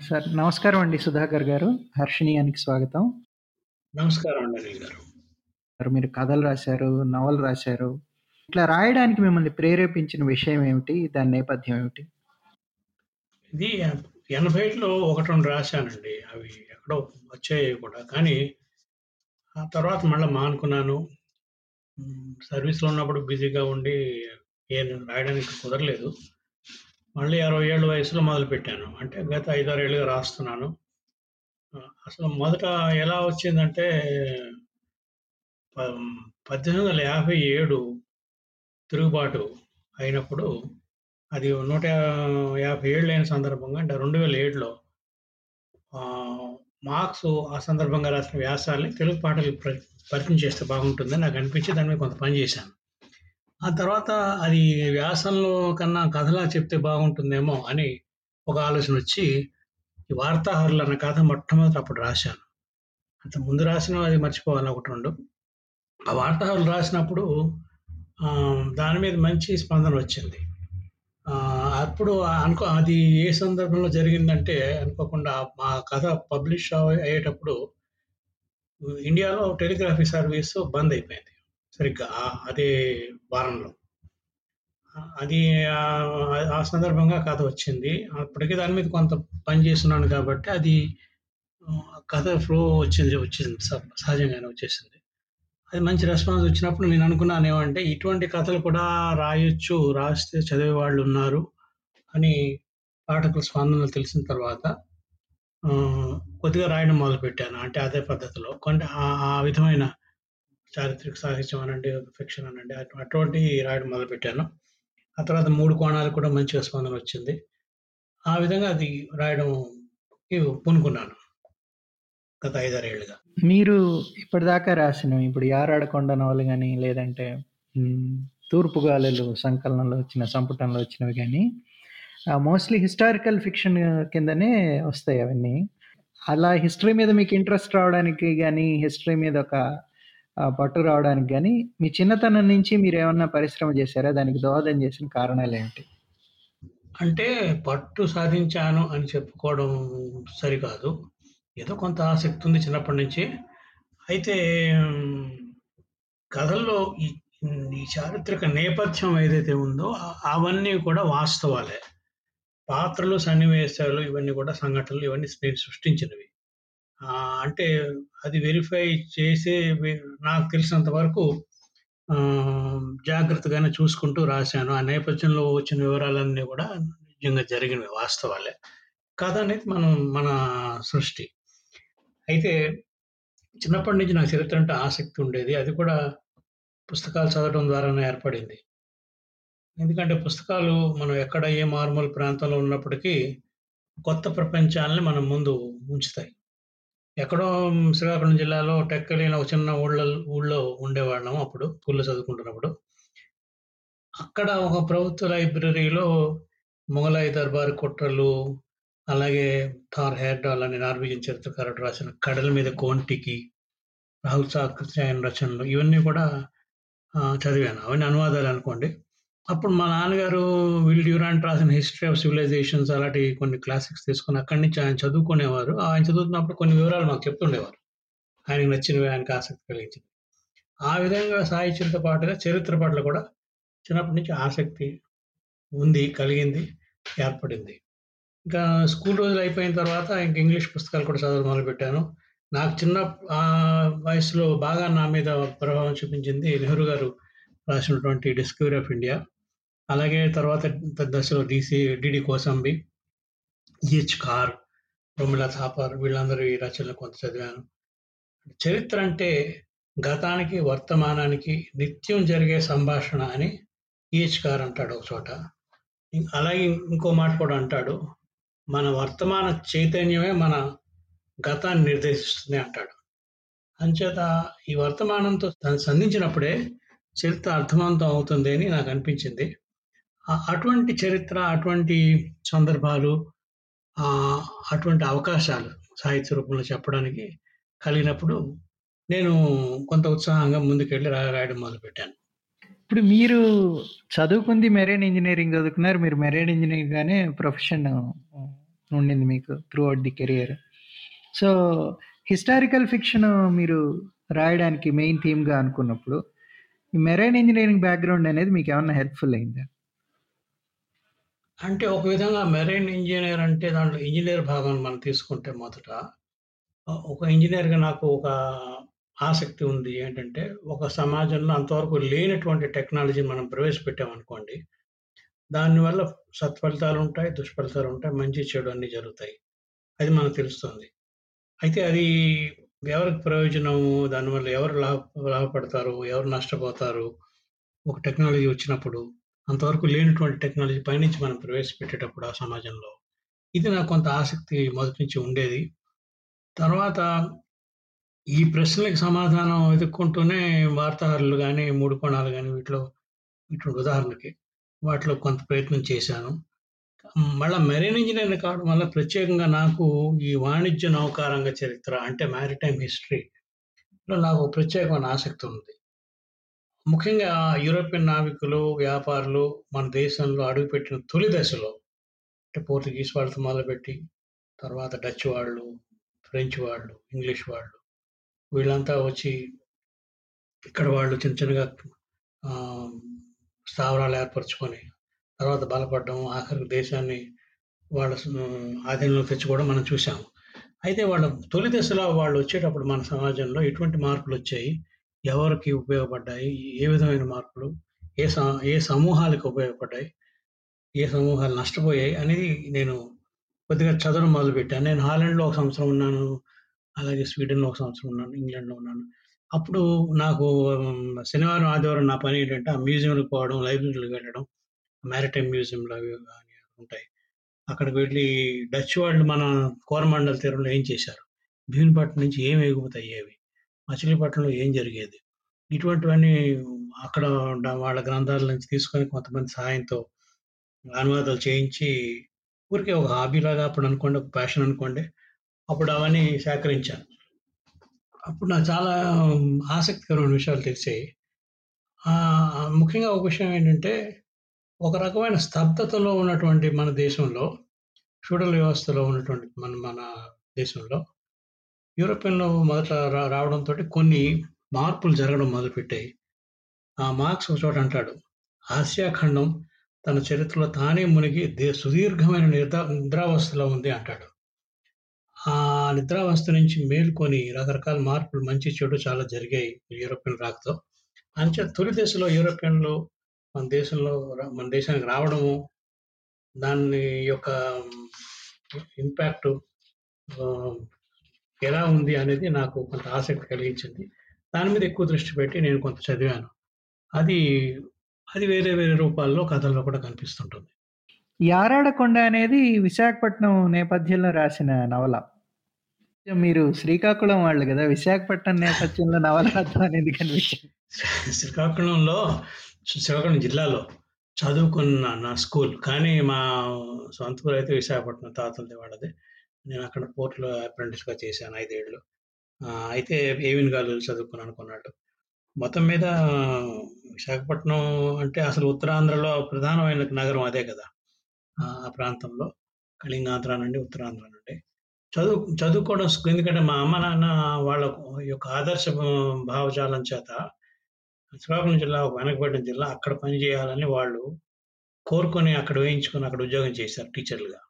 Sir నమస్కారం అండి సుధాకర్ గారు. హర్షిణీయానికి స్వాగతం. నమస్కారం అండి అనిల్ గారు. మరి మీరు కథలు రాశారు, నవలు రాశారు. ఇట్లా రాయడానికి మిమ్మల్ని ప్రేరేపించిన విషయం ఏమిటి? దాని నేపథ్యం ఏమిటి? ఇది 80లో ఒకటి రెండు రాశానండి. అవి ఎక్కడో వచ్చాయి కూడా. కానీ ఆ తర్వాత మళ్ళా మానుకున్నాను. సర్వీస్‌లో ఉన్నప్పుడు బిజీగా ఉండి ఏం రాయడానికి కుదరలేదు. మళ్ళీ అరవై ఏళ్ళ వయసులో మొదలుపెట్టాను. అంటే గత ఐదారు ఏళ్ళుగా రాస్తున్నాను. అసలు మొదట ఎలా వచ్చిందంటే పద్దెనిమిది వందల యాభై ఏడు తిరుగుబాటు అయినప్పుడు అది నూట యాభై ఏళ్ళు అయిన సందర్భంగా అంటే రెండు వేల ఏడులో మార్క్స్ ఆ సందర్భంగా రాసిన వ్యాసాలని తెలుగు పాటలు ప్ర పరిచయం చేస్తే బాగుంటుందని నాకు అనిపించి దాని మీద కొంత పని చేశాను. ఆ తర్వాత అది వ్యాసంలో కన్నా కథలా చెప్తే బాగుంటుందేమో అని ఒక ఆలోచనొచ్చి ఈ 'వార్తాహరులు' అన్న కథ మొట్టమొదటి అప్పుడు రాశాను. అంత ముందు రాసిన అది మర్చిపోవాలి 1, 2. ఆ 'వార్తాహరులు' రాసినప్పుడు దాని మీద మంచి స్పందన వచ్చింది. అప్పుడు అనుకో అది ఏ సందర్భంలో జరిగిందంటే అనుకోకుండా మా కథ పబ్లిష్ అయ్యేటప్పుడు ఇండియాలో టెలిగ్రాఫీ సర్వీస్ బంద్ అయిపోయింది. సరిగ్గా అదే వారంలో. అది ఆ సందర్భంగా కథ వచ్చింది. అప్పటికే దాని మీద కొంత పని చేస్తున్నాను కాబట్టి అది కథ ఫ్లో వచ్చింది వచ్చింది సహజంగానే వచ్చేసింది. అది మంచి రెస్పాన్స్ వచ్చినప్పుడు నేను అనుకున్నాను ఏమంటే ఇటువంటి కథలు కూడా రాయొచ్చు, రాస్తే చదివే వాళ్ళు ఉన్నారు అని పాఠకుల స్పందనలు తెలిసిన తర్వాత కొద్దిగా రాయడం మొదలుపెట్టాను. అంటే అదే పద్ధతిలో. కొంటే ఆ ఆ విధమైన చారిత్రక సాహిత్యం అనండి, ఫిక్షన్ అనండి అటు అటువంటివి రాయడం మొదలుపెట్టాను. ఆ తర్వాత మూడు కోణాలు కూడా మంచి స్పందన వచ్చింది. ఆ విధంగా అది రాయడం పూనుకున్నాను. గత ఐదారేళ్ళుగా మీరు ఇప్పటిదాకా రాసినవి ఇప్పుడు 'యారాడకొండ' నవలు కానీ లేదంటే 'తూర్పు గాలులు' సంకలనంలో వచ్చిన సంపుటంలో వచ్చినవి కానీ మోస్ట్‌లీ హిస్టారికల్ ఫిక్షన్ కిందనే వస్తాయి అవన్నీ. అలా హిస్టరీ మీద మీకు ఇంట్రెస్ట్ రావడానికి కానీ హిస్టరీ మీద ఒక పట్టు రావడానికి కానీ మీ చిన్నతనం నుంచి మీరు ఏమన్నా పరిశ్రమ చేశారా? దానికి దోహదం చేసిన కారణాలు ఏంటి అంటే పట్టు సాధించాను అని చెప్పుకోవడం సరికాదు. ఏదో కొంత ఆసక్తి ఉంది చిన్నప్పటి నుంచి. అయితే కథల్లో ఈ ఈ చారిత్రక నేపథ్యం ఏదైతే ఉందో అవన్నీ కూడా వాస్తవాలే. పాత్రలు, సన్నివేశాలు ఇవన్నీ కూడా సంఘటనలు ఇవన్నీ నేను సృష్టించినవి. అంటే అది వెరిఫై చేసే నాకు తెలిసినంత వరకు జాగ్రత్తగానే చూసుకుంటూ రాశాను. ఆ నేపథ్యంలో వచ్చిన వివరాలన్నీ కూడా నిజంగా జరిగినవి వాస్తవాలే. కథ అనేది మనం మన సృష్టి. అయితే చిన్నప్పటి నుంచి నాకు చరిత్ర అంటే ఆసక్తి ఉండేది. అది కూడా పుస్తకాలు చదవడం ద్వారానే ఏర్పడింది. ఎందుకంటే పుస్తకాలు మనం ఎక్కడ ఏ మార్మూల్ ప్రాంతంలో ఉన్నప్పటికీ కొత్త ప్రపంచాలని మనం ముందు ఉంచుతాయి. ఎక్కడో శ్రీకాకుళం జిల్లాలో టెక్కలి అని ఒక చిన్న ఊళ్ళ ఊళ్ళో ఉండేవాళ్ళం అప్పుడు స్కూల్‌లో చదువుకుంటున్నప్పుడు. అక్కడ ఒక ప్రభుత్వ లైబ్రరీలో మొగలాయి దర్బారు కుట్రలు, అలాగే థార్ హెర్డాల్ అని నార్వేజియన్ చరిత్రకారుడు రాసిన కడల మీద కోంటికి', రాహుల్ సాకర్యాయన్ రచనలు ఇవన్నీ కూడా చదివాను. అవన్నీ అనువాదాలు అనుకోండి అప్పుడు మా నాన్నగారు విల్ డ్యూరాంట్ రాసిన 'హిస్టరీ ఆఫ్ సివిలైజేషన్స్' అలాంటి కొన్ని క్లాసిక్స్ తీసుకొని అక్కడి నుంచి ఆయన చదువుకునేవారు. ఆయన చదువుతున్నప్పుడు కొన్ని వివరాలు మాకు చెప్తుండేవారు. ఆయనకు నచ్చినవి, ఆయనకు ఆసక్తి కలిగించింది ఆ విధంగా సాహిత్యంతో పాటుగా చరిత్ర పట్ల కూడా చిన్నప్పటి నుంచి ఆసక్తి ఉంది, కలిగింది, ఏర్పడింది. ఇంకా స్కూల్ రోజులు అయిపోయిన తర్వాత ఇంక ఇంగ్లీష్ పుస్తకాలు కూడా చదవడం మొదలుపెట్టాను. నాకు చిన్న వయసులో బాగా నా మీద ప్రభావం చూపించింది నెహ్రూ గారు రాసినటువంటి 'డిస్కవరీ ఆఫ్ ఇండియా'. అలాగే తర్వాత పెద్ద దశలో DC DD Kosambi, GH Carr, Pramila Thapar వీళ్ళందరూ ఈ రచనలు కొంత చదివాను. చరిత్ర అంటే గతానికి, వర్తమానానికి నిత్యం జరిగే సంభాషణ అని ఈహెచ్ కార్ అంటాడు ఒక చోట. అలాగే ఇంకో మాట కూడా అంటాడు. మన వర్తమాన చైతన్యమే మన గతాన్ని నిర్దేశిస్తుంది అంటాడు. అంచేత ఈ వర్తమానంతో దాన్ని సంధించినప్పుడే చరిత్ర అర్థవంతం అవుతుంది అని నాకు అనిపించింది. అటువంటి చరిత్ర, అటువంటి సందర్భాలు అటువంటి అవకాశాలు సాహిత్య రూపంలో చెప్పడానికి కలిగినప్పుడు నేను కొంత ఉత్సాహంగా ముందుకెళ్ళి రా రాయడం మొదలుపెట్టాను. ఇప్పుడు మీరు చదువుకుంది మెరైన్ ఇంజనీరింగ్ చదువుకున్నారు. మీరు మెరైన్ ఇంజనీరింగ్గానే ప్రొఫెషన్ ఉండింది మీకు throughout the career. So, historical fiction మీరు రాయడానికి మెయిన్ థీమ్‌గా అనుకున్నప్పుడు, ఈ మెరైన్ ఇంజనీరింగ్ బ్యాక్‌గ్రౌండ్ అనేది మీకు ఏమన్నా హెల్ప్‌ఫుల్ అయిందా? అంటే ఒక విధంగా మెరైన్ ఇంజినీర్ అంటే దాంట్లో ఇంజినీర్ భాగం మనం తీసుకుంటే మొదట ఒక ఇంజినీర్‌గా నాకు ఒక ఆసక్తి ఉంది. ఏంటంటే, ఒక సమాజంలో అంతవరకు లేనటువంటి టెక్నాలజీని మనం ప్రవేశపెట్టామనుకోండి, దానివల్ల సత్ఫలితాలుంటాయి, దుష్ఫలితాలుంటాయి, మంచి, చెడు అన్నీ జరుగుతాయి. అది మనకు తెలుస్తుంది. అయితే అది ఎవరికి ప్రయోజనము? దానివల్ల ఎవరు లాభ లాభపడతారు? ఎవరు నష్టపోతారు? ఒక టెక్నాలజీ వచ్చినప్పుడు, అంతవరకు లేనటువంటి టెక్నాలజీ పైనుంచి మనం ప్రవేశపెట్టేటప్పుడు ఆ సమాజంలో. ఇది నాకు కొంత ఆసక్తి మొదటి నుంచి ఉండేది. తర్వాత ఈ ప్రశ్నలకు సమాధానం వెతుక్కుంటూనే వార్తాహరులు కానీ మూడు కోణాలు కానీ వీటిలో ఇటువంటి ఉదాహరణకి వాటిలో కొంత ప్రయత్నం చేశాను. మళ్ళీ మెరైన్ ఇంజనీర్ కావడం వల్ల ప్రత్యేకంగా నాకు ఈ వాణిజ్య నౌకారంగ చరిత్ర అంటే మ్యారిటైమ్ హిస్టరీలో నాకు ప్రత్యేకమైన ఆసక్తి ఉంది. ముఖ్యంగా యూరోపియన్ నావికులు, వ్యాపారులు మన దేశంలో అడుగుపెట్టిన తొలి దశలో అంటే పోర్చుగీస్ వాళ్ళతో మొదలుపెట్టి, తర్వాత డచ్ వాళ్ళు, ఫ్రెంచ్ వాళ్ళు, ఇంగ్లీష్ వాళ్ళు వీళ్ళంతా వచ్చి ఇక్కడ వాళ్ళు చిన్న చిన్నగా ఆహ్, స్థావరాలు ఏర్పరచుకొని, తర్వాత బలపడడం, ఆఖరికి దేశాన్ని వాళ్ళ ఆధీనంలో ఆధీనంలోకి తెచ్చుకోవడం మనం చూసాము. అయితే వాళ్ళ తొలి దశలో వాళ్ళొచ్చేటప్పుడు మన సమాజంలో ఎటువంటి మార్పులొచ్చాయి? ఎవరికి ఉపయోగపడ్డాయి? ఏ విధమైన మార్పులు? ఏ ఏ సమూహాలకు ఉపయోగపడ్డాయి? ఏ సమూహాలు నష్టపోయాయి? అనేది నేను కొద్దిగా చదవడం మొదలుపెట్టాను. నేను హాలండ్‌లో ఒక సంవత్సరం ఉన్నాను. అలాగే స్వీడన్‌లో ఒక సంవత్సరం ఉన్నాను. ఇంగ్లాండ్‌లో ఉన్నాను. అప్పుడు నాకు శనివారం, ఆదివారం నా పని ఏంటంటే ఆ మ్యూజియంలకు పోవడం, లైబ్రరీలకు వెళ్ళడం, మ్యారిటైమ్ మ్యూజియంలు అవి కానీ ఉంటాయి. అక్కడికి వెళ్ళి డచ్ వాళ్ళు మన కోరమండల తీరంలో ఏం చేశారు? భీమిపట్నం నుంచి ఏం ఎగుమతి అయ్యేవి? మచిలీపట్నంలో ఏం జరిగేది? ఇటువంటివన్నీ అక్కడ వాళ్ళ గ్రంథాల నుంచి తీసుకొని కొంతమంది సహాయంతో అనువాదాలు చేయించి ఊరికే ఒక హాబీలాగా అప్పుడు అనుకోండి, ఒక ప్యాషన్ అనుకోండి. అప్పుడు అవన్నీ సేకరించాను. అప్పుడు నాకు చాలా ఆసక్తికరమైన విషయాలు తెలిసాయి. ముఖ్యంగా ఒక విషయం ఏంటంటే, ఒక రకమైన స్తబ్దతలో ఉన్నటువంటి మన దేశంలో, ఫ్యూడల్ వ్యవస్థలో ఉన్నటువంటి మన మన దేశంలో, యూరోపియన్‌లు మొదట రా రావడంతో కొన్ని మార్పులు జరగడం మొదలుపెట్టాయి. ఆ మార్క్స్ ఒక చోట అంటాడు, ఆసియా ఖండం తన చరిత్రలో తానే మునిగి దే సుదీర్ఘమైన నిద్ర నిద్రావస్థలో ఉంది అంటాడు. ఆ నిద్రావస్థ నుంచి మేలుకొని రకరకాల మార్పులు మంచి, చెడు చాలా జరిగాయి యూరోపియన్ రాకతో. అంచే తొలి దశలో యూరోపియన్‌లు మన దేశంలో మన దేశానికి రావడము, దాని యొక్క ఇంపాక్ట్ ఎలా ఉంది అనేది నాకు కొంత ఆసక్తి కలిగించింది. దాని మీద ఎక్కువ దృష్టి పెట్టి నేను కొంత చదివాను. అది, అది వేరే వేరే రూపాల్లో కథల్లో కూడా కనిపిస్తుంటుంది. యారాడకొండ అనేది విశాఖపట్నం నేపథ్యంలో రాసిన నవల. మీరు శ్రీకాకుళం వాళ్ళు గదా! విశాఖపట్నం నేపథ్యంలో నవల రాద్దాం అని ఎందుకు అనిపించింది? శ్రీకాకుళంలో శ్రీకాకుళం జిల్లాలో చదువుకున్న నా స్కూల్. కానీ మా సొంత ఊరైతే విశాఖపట్నం తాతలది వాళ్ళది. నేను అక్కడ పోర్ట్‌లో అప్రెంటిస్‌గా చేశాను ఐదేళ్ళు అయితే ఏవిన్ గాలు చదువుకున్నాను కొన్నాళ్ళు. మొత్తం మీద విశాఖపట్నం అంటే అసలు ఉత్తరాంధ్రలో ప్రధానమైన నగరం అదే కదా! ఆ ప్రాంతంలో కళింగాంధ్ర నుండి, ఉత్తరాంధ్ర నుండి. చదువు చదువుకోవడం ఎందుకంటే మా అమ్మ, నాన్న వాళ్ళ యొక్క ఆదర్శ భావజాలం చేత శ్రీకాకుళం జిల్లా వెనకబడిన జిల్లా. అక్కడ పని చేయాలని వాళ్ళు కోరుకొని అక్కడ వేయించుకొని అక్కడ ఉద్యోగం చేశారు టీచర్లుగా.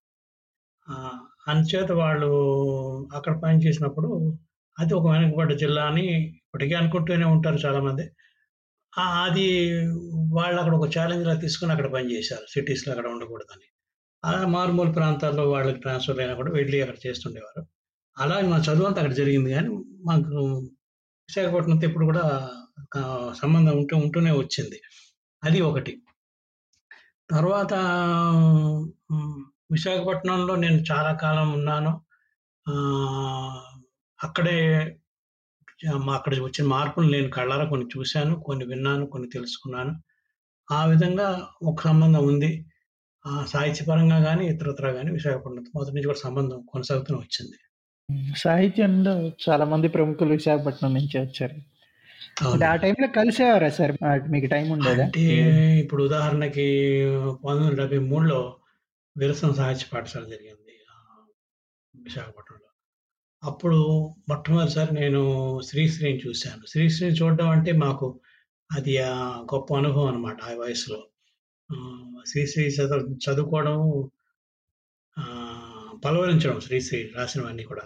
అందుచేత వాళ్ళు అక్కడ పని చేసినప్పుడు అది ఒక వెనుకబడ్డ జిల్లా అని ఇప్పటికీ అనుకుంటూనే ఉంటారు చాలామంది. అది వాళ్ళు అక్కడ ఒక ఛాలెంజ్‌లా తీసుకొని అక్కడ పని చేశారు. సిటీస్‌లో అక్కడ ఉండకూడదని. అలా మారుమూల ప్రాంతాల్లో వాళ్ళకి ట్రాన్స్‌ఫర్ అయినా కూడా వెళ్ళి అక్కడ చేస్తుండేవారు. అలా మా చదువు అంతా అక్కడ జరిగింది కానీ మాకు విశాఖపట్నంతో ఎప్పుడు కూడా సంబంధం ఉంటూ ఉంటూనే వచ్చింది. అది ఒకటి. తర్వాత విశాఖపట్నంలో నేను చాలా కాలం ఉన్నాను. అక్కడే మా అక్కడ వచ్చిన మార్పులు నేను కళ్ళారా కొన్ని చూశాను, కొన్ని విన్నాను, కొన్ని తెలుసుకున్నాను. ఆ విధంగా ఒక సంబంధం ఉంది. సాహిత్యపరంగా గాని, ఇతరత్రా గాని విశాఖపట్నంతో మొదటి నుంచి కూడా సంబంధం కొనసాగుతూనే వచ్చింది. సాహిత్యంలో చాలా మంది ప్రముఖులు విశాఖపట్నం నుంచే వచ్చారు. ఆ టైంలో కలిసేవారా సార్? మీకు టైం ఉండేదా? అంటే ఇప్పుడు ఉదాహరణకి 1973లో విరసం సాహిత్య పాఠశాల జరిగింది. విశాఖపట్నంలో. అప్పుడు మొట్టమొదటిసారి నేను శ్రీశ్రీని చూశాను. శ్రీశ్రీని చూడడం అంటే మాకు అది గొప్ప అనుభవం అనమాట ఆ వయసులో. శ్రీశ్రీ చదువు చదువుకోవడం పలవరించడం శ్రీశ్రీ రాసినవన్నీ కూడా.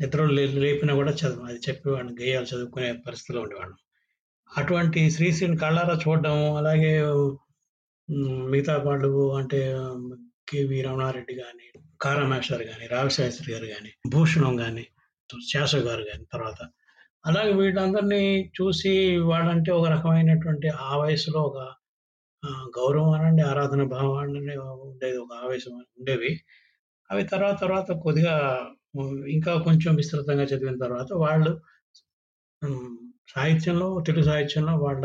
నిద్రలు లే లేపినా కూడా చదువు అది చెప్పేవాడిని. గేయాలు చదువుకునే పరిస్థితిలో ఉండేవాడు అటువంటి శ్రీశ్రీని కళ్ళారా చూడడం అలాగే మిగతా పాటలు అంటే కెవి రమణారెడ్డి కానీ కారామేశ్వర్ కానీ గాని, రావిశాస్త్రి గారు కానీ భూషణం కానీ శేషవ్ గారు కానీ తర్వాత. అలాగే వీళ్ళందరినీ చూసి వాళ్ళంటే ఒక రకమైనటువంటి ఆ వయసులో ఒక గౌరవం అనండి, ఆరాధన భావం అనండి ఉండేది. ఒక ఆవేశం ఉండేవి. అవి తర్వాత తర్వాత కొద్దిగా ఇంకా కొంచెం విస్తృతంగా చదివిన తర్వాత వాళ్ళు సాహిత్యంలో తెలుగు సాహిత్యంలో వాళ్ళ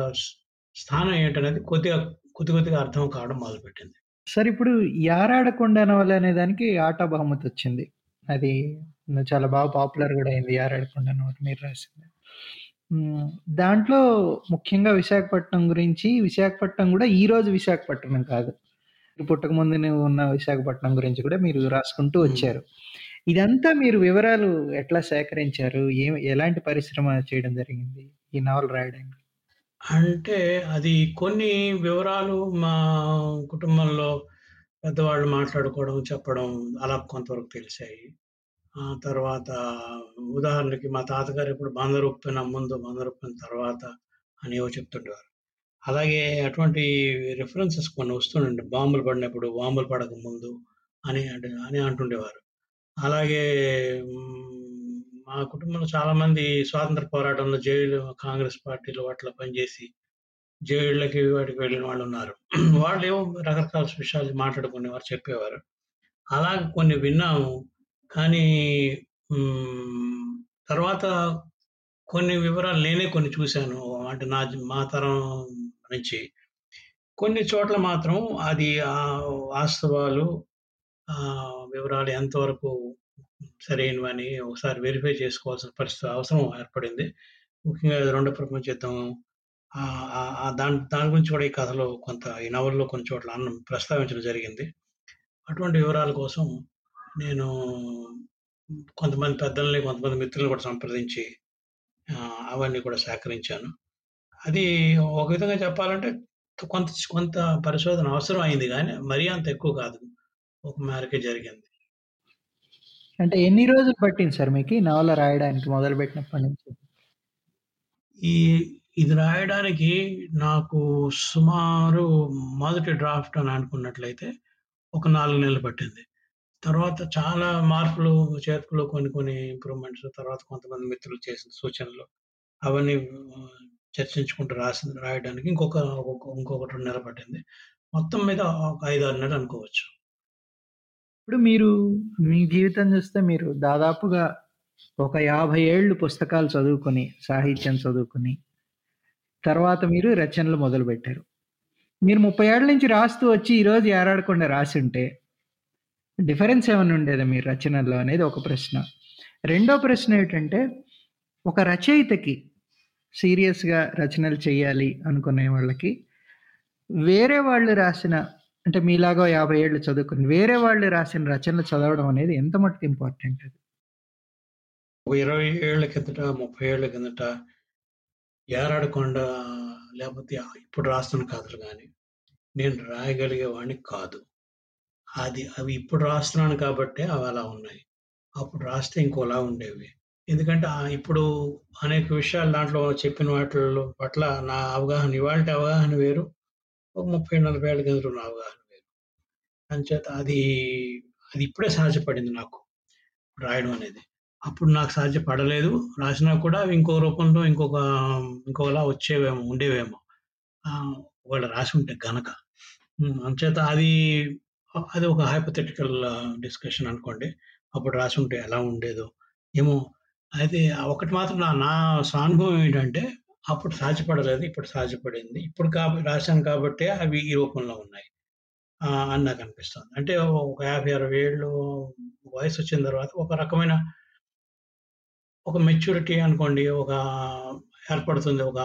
స్థానం ఏంటనేది కొద్దిగా కొద్ది కొద్దిగా అర్థం కావడం మొదలుపెట్టింది. సార్ ఇప్పుడు 'యారాడకొండ' నవల అనే దానికి ఆటా బహుమతి వచ్చింది. అది చాలా బాగా పాపులర్ గూడా అయింది 'యారాడకొండ' నవల మీరు రాసింది. దాంట్లో ముఖ్యంగా విశాఖపట్నం గురించి, విశాఖపట్నం గూడా ఈరోజు విశాఖపట్నం కాదు. పుట్టక ముందు ఉన్న విశాఖపట్నం గురించి కూడా మీరు రాసుకుంటూ. వచ్చారు. ఇదంతా మీరు వివరాలు ఎట్లా సేకరించారు? ఏం ఎలాంటి పరిశ్రమ చేయడం జరిగింది ఈ నవల రాయడానికి? అంటే అది కొన్ని వివరాలు మా కుటుంబంలో పెద్దవాళ్ళు మాట్లాడుకోవడం, చెప్పడం అలా కొంతవరకు తెలిసాయి. ఆ తర్వాత ఉదాహరణకి మా తాతగారు ఎప్పుడు బందరుప్పెన ముందు, బందరుప్పెన తర్వాత అని ఏవో చెప్తుండేవారు. అలాగే అటువంటి రిఫరెన్సెస్ కొన్ని వస్తుండే బాంబులు పడినప్పుడు, బాంబులు పడక ముందు అని అంటే అని అంటుండేవారు. అలాగే హ్మ్, మా కుటుంబంలో చాలా మంది స్వాతంత్ర పోరాటంలో జైలు కాంగ్రెస్ పార్టీలో వాటిలో పనిచేసి జైళ్ళకి వాటికి వెళ్ళిన వాళ్ళు ఉన్నారు వాళ్ళు ఏమో రకరకాల విషయాలు మాట్లాడుకునేవారు, చెప్పేవారు. అలాగే కొన్ని విన్నాము. కానీ తర్వాత కొన్ని వివరాలు నేనే కొన్ని చూశాను. అంటే నా మా తరం నుంచి. కొన్ని చోట్ల మాత్రం అది ఆ వాస్తవాలు వివరాలు ఎంతవరకు సరైనవని ఒకసారి వెరిఫై చేసుకోవాల్సిన పరిస్థితి అవసరం ఏర్పడింది. ముఖ్యంగా రెండో ప్రపంచ యుద్ధం దాని దాని గురించి కూడా ఈ కథలో కొంత ఈ నవల్లో కొన్ని చోట్ల అన్నం ప్రస్తావించడం జరిగింది. అటువంటి వివరాల కోసం నేను కొంతమంది పెద్దల్ని, కొంతమంది మిత్రులను కూడా సంప్రదించి అవన్నీ కూడా సేకరించాను. అది ఒక విధంగా చెప్పాలంటే కొంత కొంత పరిశోధన అవసరం అయింది కానీ మరీ అంత ఎక్కువ కాదు. ఒక మేరకే జరిగింది. అంటే ఎన్ని రోజులు పట్టింది సార్ మీకు నవల రాయడానికి మొదలుపెట్టినప్పటి నుంచి? ఈ ఇది రాయడానికి నాకు సుమారు మొదటి డ్రాఫ్ట్ అని అనుకున్నట్లయితే ఒక 4 నెలలు పట్టింది. తర్వాత చాలా మార్పులు, చేర్పులు కొన్ని కొన్ని ఇంప్రూవ్‌మెంట్స్ తర్వాత కొంతమంది మిత్రులు చేసిన సూచనలు అవన్నీ ఆహ్, చర్చించుకుంటూ రాసింది రాయడానికి ఇంకొక ఇంకొక 2 నెలలు పట్టింది. మొత్తం మీద ఒక 5, 6 నెలలు అనుకోవచ్చు. ఇప్పుడు మీరు మీ జీవితం చూస్తే మీరు దాదాపుగా ఒక 50 ఏళ్ళు పుస్తకాలు చదువుకొని, సాహిత్యం చదువుకొని, తర్వాత మీరు రచనలు మొదలుపెట్టారు. మీరు ముప్పై ఏళ్ళ నుంచి రాస్తూ వచ్చి ఈరోజు ఏడాడకుండా రాసుంటే డిఫరెన్స్ ఏమైనా ఉండేదా మీ రచనల్లో అనేది ఒక ప్రశ్న. రెండో ప్రశ్న ఏంటంటే ఒక రచయితకి సీరియస్‌గా రచనలు చేయాలి అనుకునే వాళ్ళకి వేరే వాళ్ళు రాసిన అంటే మీలాగా 50 ఏళ్ళు చదువుకుని వేరే వాళ్ళు రాసిన రచనలు చదవడం అనేది ఎంత మటుకు ఇంపార్టెంట్ అది? ఒక 20 కిందట, ముప్పై ఏళ్ళ కిందట 'యారాడకొండ' లేకపోతే ఇప్పుడు రాస్తున్న కథలు కానీ నేను రాయగలిగేవాడిని కాదు. అది అవి ఇప్పుడు రాస్తున్నాను కాబట్టే అవి అలా ఉన్నాయి. అప్పుడు రాస్తే ఇంకోలా ఉండేవి. ఎందుకంటే ఇప్పుడు అనేక విషయాలు దాంట్లో చెప్పిన వాటిల్లో పట్ల నా అవగాహన ఇవాళ అవగాహన వేరు. ఒక ముప్పై నలభై ఏళ్ళ గదిలో ఉన్న అవగాహన వేరు. అంచేత అది, అది ఇప్పుడే సాధ్యపడింది నాకు రాయడం అనేది. అప్పుడు నాకు సాధ్యపడలేదు. రాసినా కూడా ఇంకో రూపంలో ఇంకొక ఇంకోలా వచ్చేవేమో, ఉండేవేమో. వాళ్ళు రాసి ఉంటే గనక. అంచేత అది అది ఒక హైపోథెటికల్ డిస్కషన్ అనుకోండి. అప్పుడు రాసి ఉంటే ఎలా ఉండేదో ఏమో! అయితే ఒకటి మాత్రం నా నా సానుభవం ఏంటంటే అప్పుడు సాధ్యపడలేదు. ఇప్పుడు సాధ్యపడింది. ఇప్పుడు కాబట్టి రాశాను కాబట్టే అవి ఈ రూపంలో ఉన్నాయి. అని నాకు అనిపిస్తుంది. అంటే ఒక 50, 60 ఏళ్ళు వయసు వచ్చిన తర్వాత ఒక రకమైన ఒక మెచ్యూరిటీ అనుకోండి. ఒక ఏర్పడుతుంది. ఒక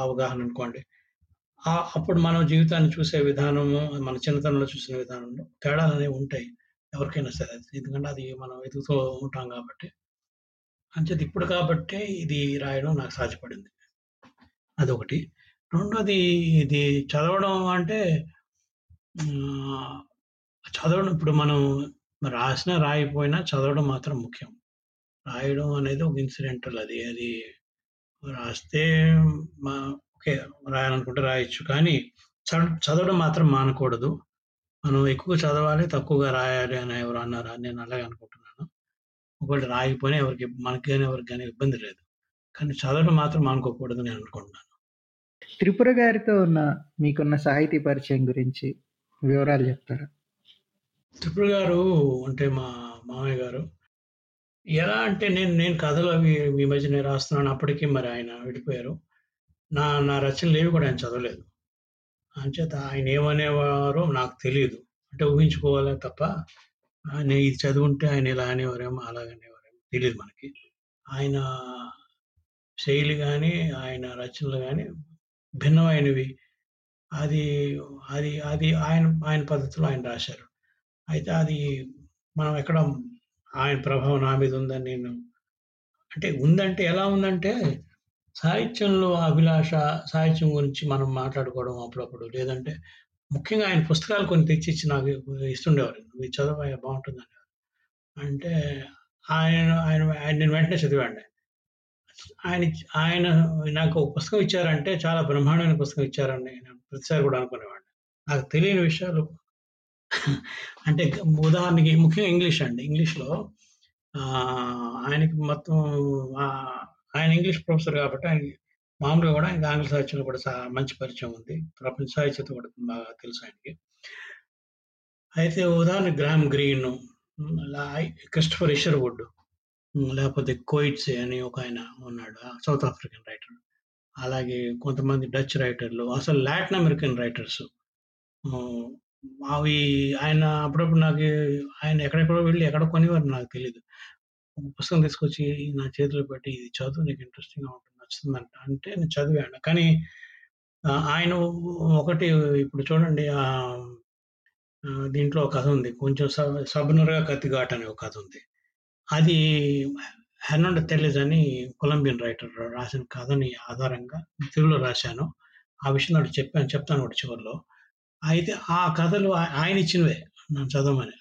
అవగాహన అనుకోండి. అప్పుడు మనం జీవితాన్ని చూసే విధానము, మన చిన్నతనంలో చూసిన విధానంలో తేడాలు అనేవి ఉంటాయి. ఎవరికైనా సరే. ఎందుకంటే అది మనం ఎదుగుతూ ఉంటాం కాబట్టి. అంచేది ఇప్పుడు కాబట్టి ఇది రాయడం నాకు సాధ్యపడింది. అదొకటి. రెండోది ఇది చదవడం అంటే ఆహ్, చదవడం ఇప్పుడు మనం రాసినా, రాయకపోయినా చదవడం మాత్రం ముఖ్యం. రాయడం అనేది ఒక ఇన్సిడెంటల్ అది. అది రాస్తే మా ఓకే. రాయాలనుకుంటే రాయొచ్చు. కానీ చడ్ చదవడం మాత్రం మానకూడదు. మనం ఎక్కువ చదవాలి, తక్కువగా రాయాలి అని ఎవరో అన్నారు. నేను అలాగే అనుకుంటున్నాను. ఒకవేళ రాయకపోయినా ఎవరికి మనకి గాని, ఎవరికి ఇబ్బంది లేదు. కానీ చదవడం మాత్రం మానుకోకూడదని నేను అనుకుంటున్నాను. త్రిపుర గారితో ఉన్న మీకున్న సాహితీ పరిచయం గురించి వివరాలు చెప్తారా? త్రిపుర గారు అంటే మా మామయ్య గారు ఎలా అంటే నేను నేను కథలు అవి ఈ మధ్య నేను రాస్తున్నాను. అప్పటికి మరి ఆయన వెళ్ళిపోయారు. నా నా రచనలేవి కూడా ఆయన చదవలేదు. అంచేత ఆయన ఏమనేవారో నాకు తెలీదు. అంటే ఊహించుకోవాలే తప్ప ఆయన ఇది చదువుంటే ఆయన ఇలా అనేవారేమో, అలాగనేవారేమో తెలీదు మనకి. ఆయన శైలి కానీ ఆయన రచనలు కానీ భిన్నమైనవి. అది అది అది ఆయన ఆయన పద్ధతిలో ఆయన రాశారు. అయితే అది మనం ఎక్కడ ఆయన ప్రభావం నా మీద ఉందని నేను అంటే ఉందంటే ఎలా ఉందంటే సాహిత్యంలో అభిలాష, సాహిత్యం గురించి మనం మాట్లాడుకోవడం అప్పుడప్పుడు. లేదంటే ముఖ్యంగా ఆయన పుస్తకాలు కొన్ని తెచ్చిచ్చి నాకు ఇస్తుండేవారు. "నువ్వు చదవ బాగుంటుందని అంటే ఆయన ఆయన ఆయన నేను వెంటనే చదివాడిని. ఆయన ఆయన నాకు ఒక పుస్తకం ఇచ్చారంటే చాలా బ్రహ్మాండమైన పుస్తకం ఇచ్చారని నేను ప్రతిసారి కూడా అనుకునేవాడిని. నాకు తెలియని విషయాలు అంటే ఉదాహరణకి ముఖ్యంగా ఇంగ్లీష్ అండి. ఇంగ్లీష్‌లో ఆయనకి మొత్తం ఆయన ఇంగ్లీష్ ప్రొఫెసర్ కాబట్టి ఆయన మామూలుగా కూడా ఆయనకి ఆంగ్ల సాహిత్యంలో కూడా మంచి పరిచయం ఉంది. ప్రపంచ సాహిత్యత కూడా బాగా తెలుసు ఆయనకి. అయితే ఉదాహరణ గ్రామ్ గ్రీన్, క్రిస్టఫర్ ఇషర్‌వుడ్, లేకపోతే కోయిట్సే అని ఒక ఆయన ఉన్నాడు. South African writer. అలాగే కొంతమంది డచ్ రైటర్లు, అసలు లాటిన్ అమెరికన్ రైటర్స్. అవి ఆయన అప్పుడప్పుడు నాకు ఆయన ఎక్కడెక్కడో వెళ్ళి ఎక్కడ కొనివారు నాకు తెలియదు పుస్తకం తీసుకొచ్చి నా చేతిలో పెట్టి "ఇది చదువు నీకు ఇంట్రెస్టింగ్‌గా ఉంటుంది. నచ్చుతుందంట" అంటే నేను చదివాను. కానీ ఆయన ఒకటి ఇప్పుడు చూడండి దీంట్లో ఒక కథ ఉంది. కొంచెం సబ్ 'సబ్నర్‌గా కత్తిఘాట్' అనే ఒక కథ ఉంది. అది హెర్నాండో తెల్లెజ్ అని కొలంబియన్ రైటర్ రాసిన కథని ఆధారంగా తెలుగులో రాశాను. ఆ విషయం చెప్పాను. చెప్తాను ఒకటి చివరిలో అయితే ఆ కథలు ఆయన ఇచ్చినవే నన్ను చదవమని.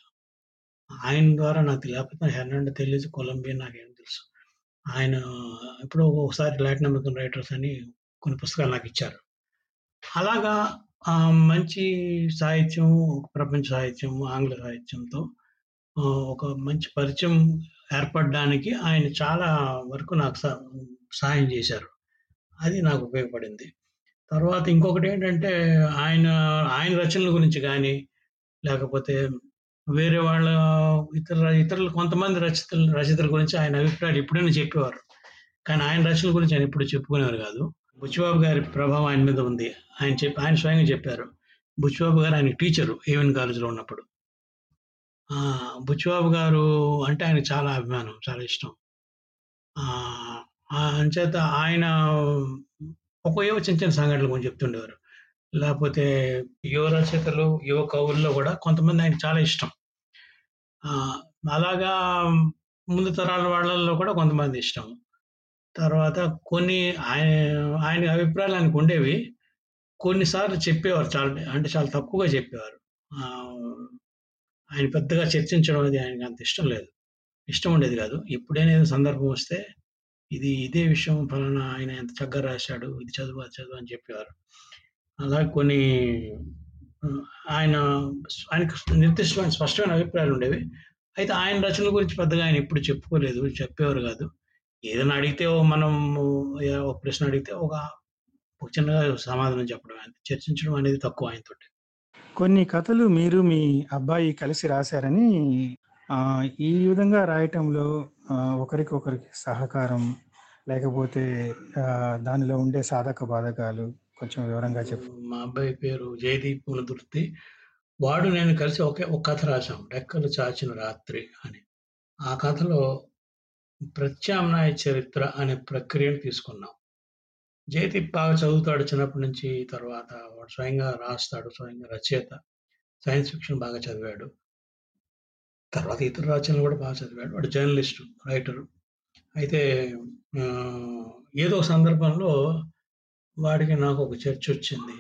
ఆయన ద్వారా నాకు లేకపోతే హెర్నాండ తెల్లెజ్, కొలంబియన్ నాకేం తెలుసు. ఆయన ఎప్పుడో ఒకసారి లాటిన్ అమెరికన్ రైటర్స్ అని కొన్ని పుస్తకాలు నాకు ఇచ్చారు అలాగా మంచి సాహిత్యం, ప్రపంచ సాహిత్యం, ఆంగ్ల సాహిత్యంతో ఒక మంచి పరిచయం ఏర్పడడానికి ఆయన చాలా వరకు నాకు సహాయం చేశారు. అది నాకు ఉపయోగపడింది. తర్వాత ఇంకొకటి ఏంటంటే ఆయన, ఆయన రచనల గురించి కానీ లేకపోతే వేరే వాళ్ళ ఇతర ఇతరులు కొంతమంది రచయితలు రచయితల గురించి ఆయన అభిప్రాయాలు ఎప్పుడైనా చెప్పేవారు. కానీ ఆయన రచనల గురించి ఆయన ఎప్పుడు చెప్పుకునేవారు కాదు. బుచ్చిబాబు గారి ప్రభావం ఆయన మీద ఉంది. ఆయన చెప్పి ఆయన స్వయంగా చెప్పారు. బుచ్చిబాబు గారు ఆయన టీచరు ఏవిఎన్ కాలేజీలో ఉన్నప్పుడు. బుచ్చిబాబు గారు అంటే ఆయన చాలా అభిమానం. చాలా ఇష్టం. అంచేత ఆయన ఒక ఏవో చిన్న చిన్న సంఘటనలు కొంచెం చెప్తుండేవారు. లేకపోతే యువ రచయితలు, యువ కవుల్లో కూడా కొంతమంది ఆయన చాలా ఇష్టం. అలాగా ముందు తరాల వాళ్ళల్లో కూడా కొంతమంది ఇష్టం. తర్వాత కొన్ని ఆయన ఆయన అభిప్రాయాలు ఆయనకు ఉండేవి కొన్నిసార్లు చెప్పేవారు చాలా అంటే చాలా తక్కువగా చెప్పేవారు. ఆయన పెద్దగా చర్చించడం అనేది ఆయనకు అంత ఇష్టం లేదు. ఇష్టం ఉండేది కాదు ఎప్పుడైనా సందర్భం వస్తే ఇది ఇదే విషయం ఫలానా ఆయన ఎంత చక్కగా రాశాడు. ఇది చదువు, అది చదువు అని చెప్పేవారు. అలా కొన్ని ఆయన ఆయనకు నిర్దిష్టమైన స్పష్టమైన అభిప్రాయాలు ఉండేవి అయితే ఆయన రచనల గురించి పెద్దగా ఆయన ఎప్పుడు చెప్పుకోలేదు. చెప్పేవారు కాదు ఏదైనా అడిగితే మనం ఒక ప్రశ్న అడిగితే ఒక చిన్నగా సమాధానం చెప్పడం ఆయన చర్చించడం అనేది తక్కువ ఆయనతోటి. కొన్ని కథలు మీరు మీ అబ్బాయి కలిసి రాశారని ఈ విధంగా రాయటంలో ఒకరికొకరికి సహకారం లేకపోతే దానిలో ఉండే సాధక బాధకాలు కొంచెం వివరంగా చెప్పు. మా అబ్బాయి పేరు జయదీప్ మునదుర్తి. వాడు నేను కలిసి ఒకే ఒక కథ రాశాం 'రెక్కలు చాచిన రాత్రి' అని. ఆ కథలో ప్రత్యామ్నాయ చరిత్ర అనే ప్రక్రియను తీసుకున్నాం. జయతి బాగా చదువుతాడు చిన్నప్పటి నుంచి. తర్వాత వాడు స్వయంగా రాస్తాడు. స్వయంగా రచయిత. సైన్స్ ఫిక్షన్ బాగా చదివాడు. తర్వాత ఇతర రచనలు కూడా బాగా చదివాడు. వాడు జర్నలిస్టు, రైటరు. అయితే ఏదో ఒక సందర్భంలో వాడికి నాకు ఒక చర్చ వచ్చింది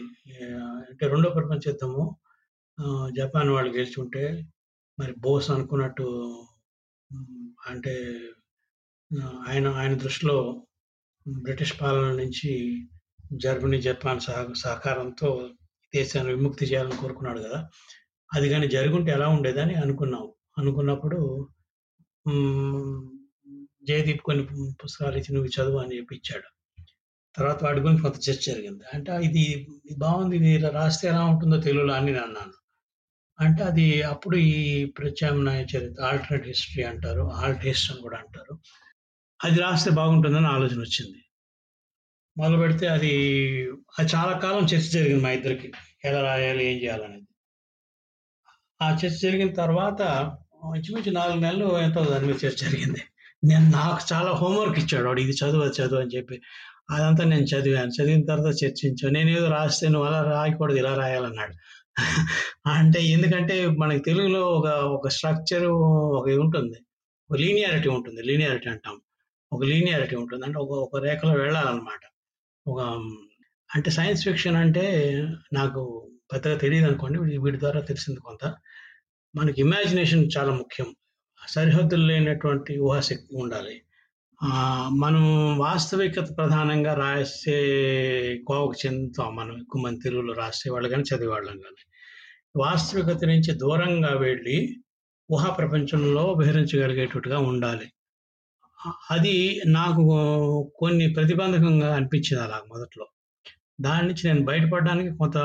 అంటే రెండో ప్రపంచ యుద్ధము జపాన్ వాళ్ళు గెలిచుంటే మరి బోస్ అనుకున్నట్టు అంటే ఆయన ఆయన దృష్టిలో బ్రిటిష్ పాలన నుంచి జర్మనీ, జపాన్ సహ సహకారంతో దేశాన్ని విముక్తి చేయాలని కోరుకున్నాడు కదా అది కానీ జరుగుంటే ఎలా ఉండేదని అనుకున్నాం. అనుకున్నప్పుడు జయదీప్ కొన్ని పు పుస్తకాలు ఇచ్చి నువ్వు చదువు అని చెప్పి ఇచ్చాడు. తర్వాత వాటి గురించి కొంత చర్చ జరిగింది. అంటే ఇది బాగుంది ఇది ఇలా రాస్తే ఎలా ఉంటుందో తెలుగులో అని అన్నాను అంటే అది అప్పుడు ఈ ప్రత్యామ్నాయ చరిత్ర ఆల్టర్‌నేట్ హిస్టరీ అంటారు. ఆల్ట్ హిస్టరీ అని కూడా అంటారు. అది రాస్తే బాగుంటుందని ఆలోచన వచ్చింది మొదలుపెడితే అది అది చాలా కాలం చర్చ జరిగింది మా ఇద్దరికి. ఎలా రాయాలి? ఏం చేయాలనేది. ఆ చర్చ జరిగిన తర్వాత ఇంచుమించు నాలుగు నెలలు ఎంతో దాని మీద చర్చ జరిగింది. నేను నాకు చాలా హోంవర్క్ ఇచ్చాడు వాడు. ఇది చదువు, అది చదువు అని చెప్పి. అదంతా నేను చదివాను. చదివిన తర్వాత చర్చించు నేను ఏదో రాస్తే నువ్వు అలా రాయకూడదు ఇలా రాయాలన్నాడు. అంటే ఎందుకంటే మనకి తెలుగులో ఒక ఒక స్ట్రక్చర్ ఒక ఉంటుంది. ఒక లీనియారిటీ ఉంటుంది. లీనియారిటీ అంటాం. ఒక లీనియారిటీ ఉంటుంది. అంటే ఒక ఒక రేఖలో వెళ్ళాలన్నమాట. ఒక అంటే సైన్స్ ఫిక్షన్ అంటే నాకు పెద్దగా తెలియదు అనుకోండి వీటి ద్వారా తెలిసింది కొంత. మనకి ఇమాజినేషన్ చాలా ముఖ్యం. సరిహద్దులు లేనటువంటి ఊహాశక్తి ఉండాలి. మనం వాస్తవికత ప్రధానంగా రాసే కోవకు చెందుతాం మనం ఎక్కువ మంది తెలుగులో రాసేవాళ్ళు కానీ చదివేవాళ్ళం కానీ వాస్తవికత నుంచి దూరంగా వెళ్ళి ఊహా ప్రపంచంలో విహరించగలిగేటట్టుగా ఉండాలి. అది నాకు కొన్ని ప్రతిబంధకంగా అనిపించింది అలా మొదట్లో. దాని నుంచి నేను బయటపడడానికి కొంత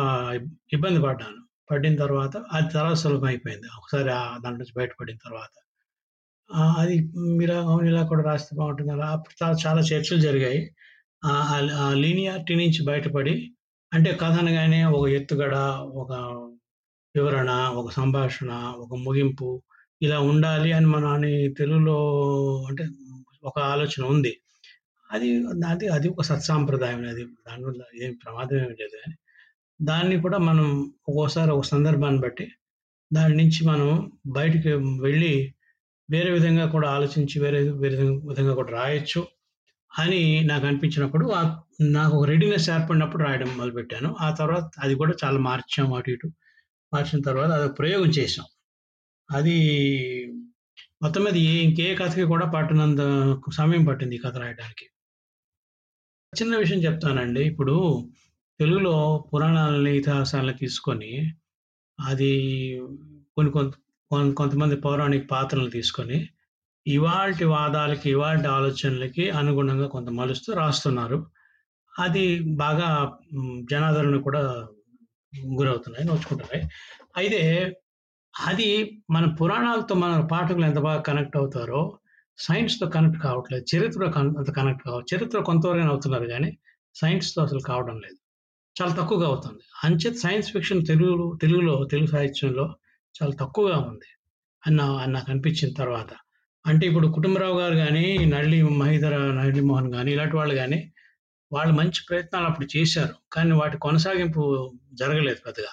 ఇబ్బంది పడ్డాను. పడిన తర్వాత అది తర్వాత అయిపోయింది ఒకసారి దాని దాంట్లో నుంచి బయటపడిన తర్వాత. అది మీరు అవును ఇలా కూడా రాస్తే బాగుంటుంది అలా అప్పుడు చాలా చర్చలు జరిగాయి. ఆ లీనియారిటీ నుంచి బయటపడి అంటే కథ అనగానే ఒక ఎత్తుగడ, ఒక వివరణ, ఒక సంభాషణ, ఒక ముగింపు ఇలా ఉండాలి అని మన అని తెలుగులో అంటే ఒక ఆలోచన ఉంది. అది అది అది ఒక సత్సాంప్రదాయం అది. దానివల్ల ఏం ప్రమాదం ఏమి లేదు కానీ దాన్ని కూడా మనం ఒక్కోసారి ఒక సందర్భాన్ని బట్టి దాని నుంచి మనం బయటికి వెళ్ళి వేరే విధంగా కూడా ఆలోచించి వేరే వేరే విధంగా కూడా రాయొచ్చు అని నాకు అనిపించినప్పుడు నాకు ఒక రెడీనెస్ ఏర్పడినప్పుడు రాయడం మొదలుపెట్టాను. ఆ తర్వాత అది కూడా చాలా మార్చాం అటు ఇటు. మార్చిన తర్వాత అది ప్రయోగం చేసాం అది మొత్తం మీద ఇంకే కథకి కూడా పట్టనంత సమయం పట్టింది ఈ కథ రాయడానికి. చిన్న విషయం చెప్తానండి. ఇప్పుడు తెలుగులో పురాణాలని, ఇతిహాసాలని తీసుకొని అది కొన్ని కొంత కొంతమంది పౌరాణిక పాత్రలను తీసుకొని ఇవాళ వాదాలకి, ఇవాళ ఆలోచనలకి అనుగుణంగా కొంత మలుస్తూ రాస్తున్నారు. అది బాగా జనాదరణ కూడా గురవుతున్నాయి, నోచుకుంటున్నాయి. అయితే అది మన పురాణాలతో మన పాఠకులు ఎంత బాగా కనెక్ట్ అవుతారో, సైన్స్‌తో కనెక్ట్ కావట్లేదు. చరిత్రలో అంత కనెక్ట్ కావు చరిత్ర కొంతవరకు అవుతున్నారు కానీ సైన్స్‌తో అసలు కావడం లేదు. చాలా తక్కువగా అవుతుంది. అంచేత సైన్స్ ఫిక్షన్ తెలుగులో తెలుగులో తెలుగు సాహిత్యంలో చాలా తక్కువగా ఉంది. అన్న నాకు అనిపించిన తర్వాత. అంటే ఇప్పుడు 'కుటుంబరావు' గారు కానీ నళ్ళి మహీధర నరీమోహన్ కానీ ఇలాంటి వాళ్ళు కానీ వాళ్ళు మంచి ప్రయత్నాలు అప్పుడు చేశారు. కానీ వాటి కొనసాగింపు జరగలేదు పెద్దగా.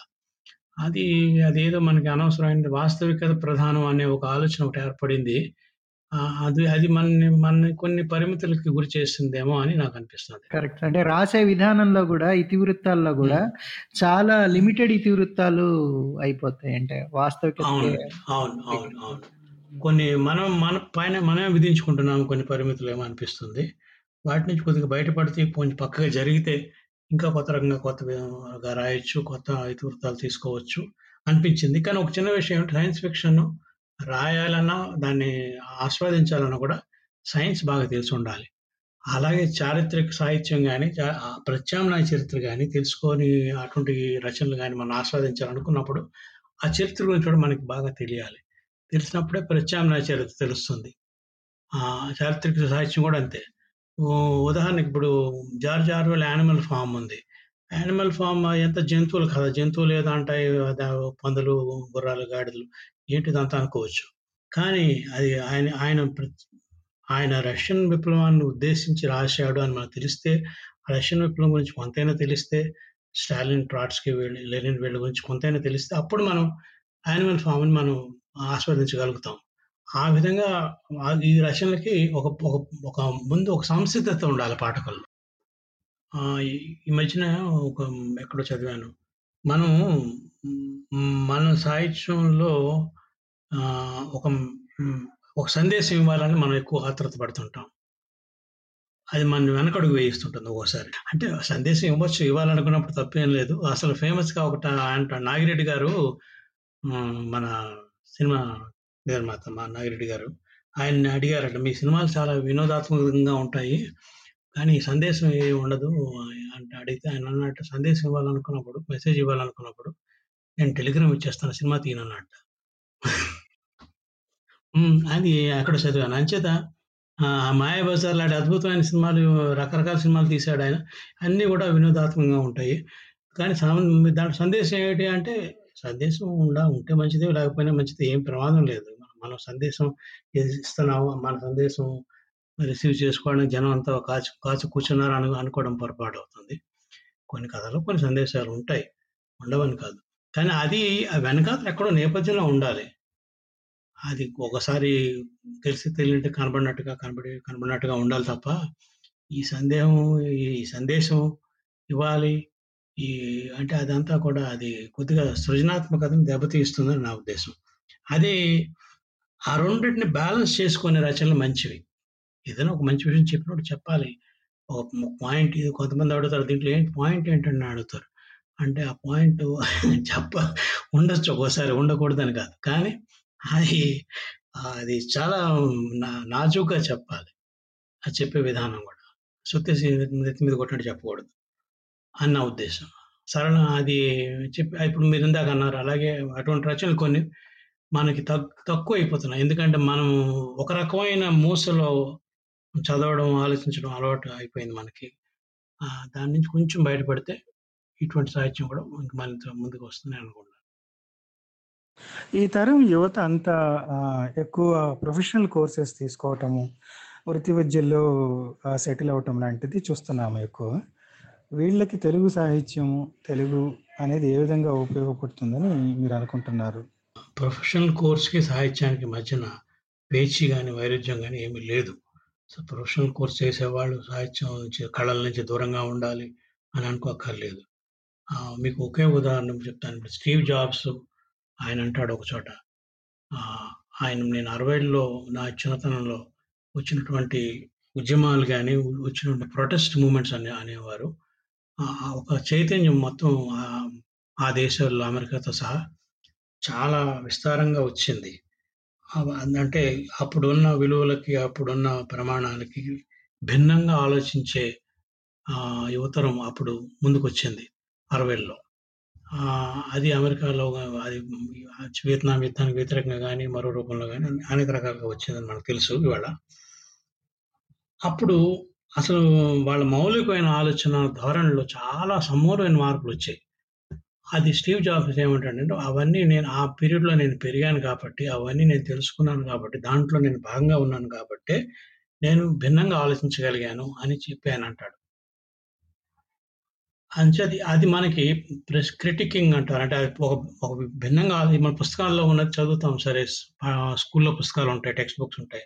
అది అదేదో మనకి అనవసరమైనది వాస్తవికత ప్రధానం అనే ఒక ఆలోచన ఒకటి ఏర్పడింది. ఆహ్, అది అది మనని మనని కొన్ని పరిమితులకి గురి చేస్తుందేమో అని నాకనిపిస్తుంది. కరెక్ట్. అంటే రాసే విధానంలో గూడా ఇతివృత్తాల్లో గూడా హ్మ్. చాలా లిమిటెడ్ ఇతివృత్తాలు అయిపోతాయి. అంటే వాస్తవికతకే అవును. అవును. అవును. అవును. కొన్ని మనం మన పైన మనమే విధించుకుంటున్నాం కొన్ని పరిమితులేమో అనిపిస్తుంది. వాటి నుంచి కొద్దిగా బయటపడితే కొంచెం పక్కగా జరిగితే ఇంకా కొత్త రకంగా కొత్తగా రాయొచ్చు. కొత్త ఇతివృత్తాలు తీసుకోవచ్చు అనిపించింది. కానీ ఒక చిన్న విషయం ఏంటి సైన్స్ ఫిక్షన్ రాయాలన్నా, దాన్ని ఆస్వాదించాలన్నా కూడా సైన్స్ బాగా తెలిసి ఉండాలి అలాగే చారిత్రక సాహిత్యం కానీ ప్రత్యామ్నాయ చరిత్ర కానీ తెలుసుకొని అటువంటి రచనలు కానీ మనం ఆస్వాదించాలనుకున్నప్పుడు, ఆ చరిత్ర గురించి కూడా మనకి బాగా తెలియాలి. తెలిసినప్పుడే ప్రత్యామ్నాయ చరిత్ర తెలుస్తుంది. చారిత్రక సాహిత్యం కూడా అంతే. ఉదాహరణకి ఇప్పుడు 'జార్జ్ ఆర్వెల్' 'యానిమల్ ఫామ్ ఉంది. 'యానిమల్ ఫార్మ్' ఎంత జంతువులు కథ. జంతువులు ఏదో అంటాయి పందులు, గుర్రాలు, గాడిదలు ఏంటిదంతా అనుకోవచ్చు. కానీ అది ఆయన ఆయన ప్రత్ ఆయన రష్యన్ విప్లవాన్ని ఉద్దేశించి రాశాడు అని మనకు తెలిస్తే, రష్యన్ విప్లవం గురించి కొంతైనా తెలిస్తే, స్టాలిన్, ట్రాట్స్కీ వీళ్ళు, లెనిన్ వీళ్ళ గురించి కొంతైనా తెలిస్తే అప్పుడు మనం 'యానిమల్ ఫామ్‌ని మనం ఆస్వాదించగలుగుతాం. ఆ విధంగా ఈ రచనలకి ఒక ఒక ముందు ఒక సంసిద్ధత ఉండాలి పాఠకుల్లో. ఈ మధ్యన ఒక ఎక్కడో చదివాను. మనం మన సాహిత్యంలో ఒక ఒక సందేశం ఇవ్వాలని మనం ఎక్కువ ఆత్రుత పడుతుంటాం. అది మన వెనకడుగు వేయిస్తుంటుంది ఒక్కోసారి. అంటే సందేశం ఇవ్వచ్చు. ఇవ్వాలనుకున్నప్పుడు తప్పేం లేదు. అసలు ఫేమస్‌గా ఒకట అంట నాగిరెడ్డి గారు మన సినిమా నిర్మాత మా నాగిరెడ్డి గారు. ఆయన అడిగారట, "మీ సినిమాలు చాలా వినోదాత్మకంగా ఉంటాయి. కానీ సందేశం ఏ ఉండదు" అంటే అడిగితే ఆయన అన్నట్టు, "సందేశం ఇవ్వాలనుకున్నప్పుడు, మెసేజ్ ఇవ్వాలనుకున్నప్పుడు నేను టెలిగ్రామ్ ఇచ్చేస్తాను. సినిమా తీయనన్నట్టు అది అక్కడ చదివాను. అంచేత 'మాయాబజార్' లాంటి అద్భుతమైన సినిమాలు రకరకాల సినిమాలు తీశాడాయన. అన్నీ కూడా వినోదాత్మకంగా ఉంటాయి. కానీ దాని సందేశం ఏమిటి అంటే, సందేశం ఉండా ఉంటే మంచిదే, లేకపోయినా మంచిదే. ఏం ప్రమాదం లేదు. మనం సందేశం ఏది ఇస్తున్నామో, మన సందేశం రిసీవ్ చేసుకోవడానికి జనం అంతా కాచి కాచి కూర్చున్నారు అని అనుకోవడం పొరపాటవుతుంది. కొన్ని కథలు కొన్ని సందేశాలు ఉంటాయి. ఉండవని కాదు. కానీ అది ఆ వెనకాతల ఎక్కడో నేపథ్యంలో ఉండాలి. అది ఒకసారి తెలిసి తెలియనట్టు కనబడినట్టుగా కనబడి కనబడినట్టుగా ఉండాలి తప్ప, ఈ సందేహం ఈ సందేశం ఇవ్వాలి. ఈ అంటే అదంతా కూడా అది కొద్దిగా సృజనాత్మకతను దెబ్బతీస్తుందని నా ఉద్దేశం. అది ఆ రెండింటిని బ్యాలెన్స్ చేసుకునే రచనలు మంచివి. ఏదైనా ఒక మంచి విషయం చెప్పినప్పుడు చెప్పాలి. ఒక పాయింట్ ఇది కొంతమంది అడుగుతారు. దీంట్లో ఏంటి పాయింట్ ఏంటని అడుగుతారు. అంటే ఆ పాయింట్ చెప్ప ఉండొచ్చు ఒక్కోసారి ఉండకూడదని కాదు. కానీ అది అది చాలా నా నాజూగ్గా చెప్పాలి. అది చెప్పే విధానం కూడా. సుత్తేసి నెత్తి మీద కొట్టినట్టు చెప్పకూడదు. అని నా ఉద్దేశం. సరళ అది చెప్పి ఇప్పుడు మీరు ఇందాక అన్నారు. అలాగే అటువంటి రచనలు కొన్ని మనకి తక్ తక్కువైపోతున్నాయి. ఎందుకంటే మనం ఒక రకమైన మూసలో చదవడం, ఆలోచించడం అలవాటు అయిపోయింది మనకి. ఆహ్, దాని నుంచి కొంచెం బయటపడితే ఇటువంటి సాహిత్యం కూడా ఇంకా మరింత ముందుకు వస్తుందని అనుకుంటున్నాను. ఈ తరం యువత అంతా ఆహ్, ఎక్కువ ప్రొఫెషనల్ కోర్సెస్ తీసుకోవటము, వృత్తి విద్యల్లో ఆహ్, సెటిల్ అవ్వటం లాంటిది చూస్తున్నాము ఎక్కువ. వీళ్ళకి తెలుగు సాహిత్యం, తెలుగు అనేది ఏ విధంగా ఉపయోగపడుతుందని మీరు అనుకుంటున్నారు? ప్రొఫెషనల్ కోర్స్‌కి, సాహిత్యానికి మధ్యన పేచీ కానీ వైరుధ్యం కానీ ఏమీ లేదు. సో, ప్రొఫెషనల్ కోర్స్ చేసేవాళ్ళు సాహిత్యం నుంచి, కళల నుంచి దూరంగా ఉండాలి అని అనుకోక్కర్లేదు. మీకు ఒకే ఉదాహరణ చెప్తాను. ఇప్పుడు స్టీవ్ జాబ్స్ ఆయన అంటాడు ఒక చోట. ఆయన నేను 60లో నా చిన్నతనంలో వచ్చినటువంటి ఉద్యమాలు కానీ వచ్చినటువంటి ప్రొటెస్ట్ మూమెంట్స్ అని అనేవారు. ఒక చైతన్యం మొత్తం ఆ దేశాల్లో అమెరికాతో సహా చాలా విస్తారంగా వచ్చింది. అంటే అప్పుడున్న విలువలకి, అప్పుడున్న ప్రమాణాలకి భిన్నంగా ఆలోచించే యువతరం అప్పుడు ముందుకొచ్చింది అరవైలో అది అమెరికాలో అది వియత్నాం యుద్ధానికి వ్యతిరేకంగా కానీ మరో రూపంలో కానీ అనేక రకాలుగా వచ్చిందని మనకు తెలుసు ఇవాళ. అప్పుడు అసలు వాళ్ళ మౌలికమైన ఆలోచన ధోరణిలో చాలా సమూలమైన మార్పులొచ్చాయి. అది స్టీవ్ జాబ్స్ ఏమంటాడంటే, అవన్నీ నేను ఆ పీరియడ్‌లో నేను పెరిగాను కాబట్టి, అవన్నీ నేను తెలుసుకున్నాను కాబట్టి, దాంట్లో నేను భాగంగా ఉన్నాను కాబట్టే, నేను భిన్నంగా ఆలోచించగలిగాను అని చెప్పి ఆయనంటాడు. అంచేది అది మనకి ప్రెస్ క్రిటికింగ్ అంటారు. అంటే అది ఒక ఒక భిన్నంగా మన పుస్తకాల్లో ఉన్నది చదువుతాం సరే. స్కూల్లో పుస్తకాలు ఉంటాయి టెక్స్ట్ బుక్స్ ఉంటాయి.